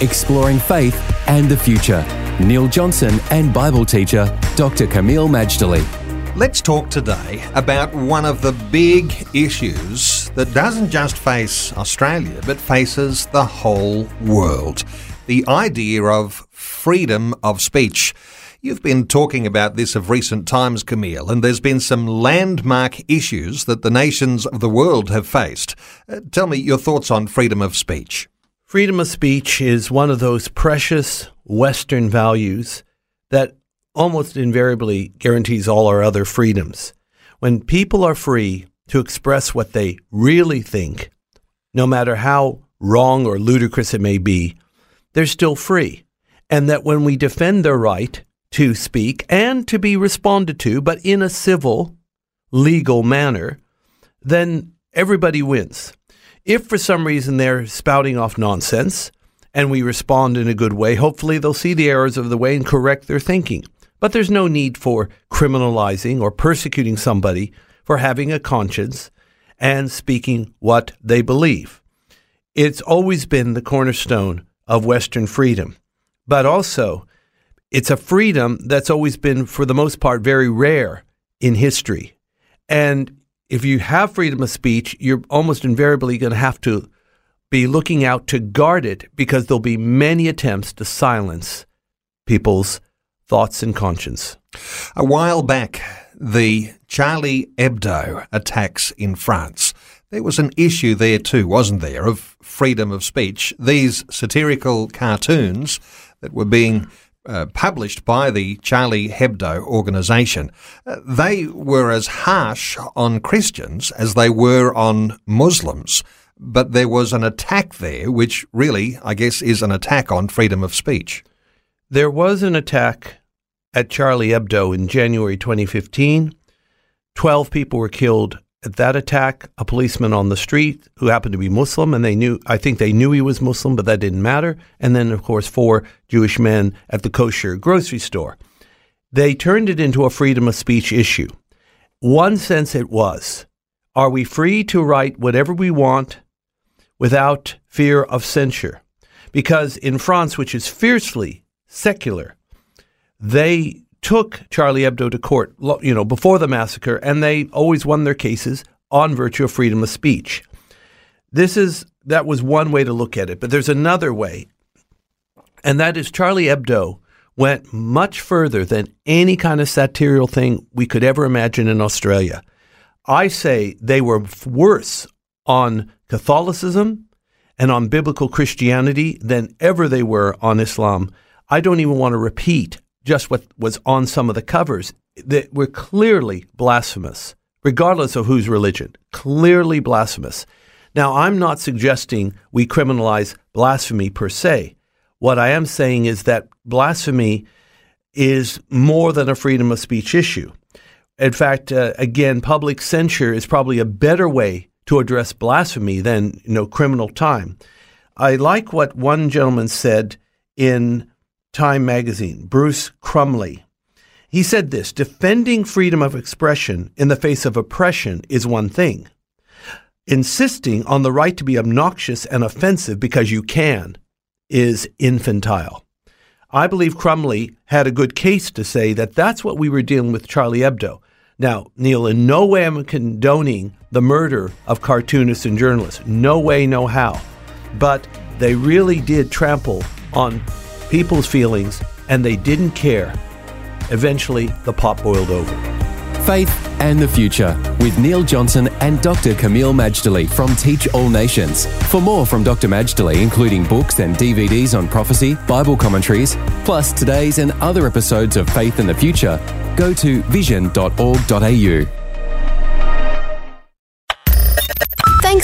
exploring faith and the future. Neil Johnson and Bible teacher Dr. Kameel Majdali. Let's talk today about one of the big issues that doesn't just face Australia but faces the whole world the idea of freedom of speech. You've been talking about this of recent times, Kameel, and there's been some landmark issues that the nations of the world have faced. Uh, tell me your thoughts on freedom of speech. Freedom of speech is one of those precious Western values that almost invariably guarantees all our other freedoms. When people are free to express what they really think, no matter how wrong or ludicrous it may be, they're still free. And that when we defend their right to speak and to be responded to, but in a civil, legal manner, then everybody wins. If for some reason they're spouting off nonsense and we respond in a good way, hopefully they'll see the errors of the way and correct their thinking. But there's no need for criminalizing or persecuting somebody for having a conscience and speaking what they believe. It's always been the cornerstone of Western freedom. But also, it's a freedom that's always been, for the most part, very rare in history. And if you have freedom of speech, you're almost invariably going to have to be looking out to guard it because there'll be many attempts to silence people's thoughts and conscience. A while back, the Charlie Hebdo attacks in France. There was an issue there too, wasn't there, of freedom of speech. These satirical cartoons that were being uh, published by the Charlie Hebdo organization, uh, they were as harsh on Christians as they were on Muslims. But there was an attack there, which really, I guess, is an attack on freedom of speech. There was an attack at Charlie Hebdo in January 2015. 12 people were killed at that attack, a policeman on the street who happened to be Muslim, and they knew, I think they knew he was Muslim, but that didn't matter. And then, of course, four Jewish men at the kosher grocery store. They turned it into a freedom of speech issue. One sense it was are we free to write whatever we want without fear of censure? Because in France, which is fiercely secular, they took Charlie Hebdo to court, you know, before the massacre, and they always won their cases on virtue of freedom of speech. This is that was one way to look at it, but there's another way, and that is Charlie Hebdo went much further than any kind of satirical thing we could ever imagine in Australia. I say they were worse on Catholicism and on biblical Christianity than ever they were on Islam. I don't even want to repeat just what was on some of the covers that were clearly blasphemous, regardless of whose religion, clearly blasphemous. Now, I'm not suggesting we criminalize blasphemy per se. What I am saying is that blasphemy is more than a freedom of speech issue. In fact, uh, again, public censure is probably a better way to address blasphemy than you know criminal time. I like what one gentleman said in Time magazine, Bruce Crumley. He said this defending freedom of expression in the face of oppression is one thing. Insisting on the right to be obnoxious and offensive because you can is infantile. I believe Crumley had a good case to say that that's what we were dealing with Charlie Hebdo. Now, Neil, in no way am condoning the murder of cartoonists and journalists. No way, no how. But they really did trample on people's feelings, and they didn't care. Eventually, the pot boiled over. Faith and the Future with Neil Johnson and Dr. Kameel Majdali from Teach All Nations. For more from Dr. Majdali, including books and DVDs on prophecy, Bible commentaries, plus today's and other episodes of Faith and the Future, go to vision.org.au.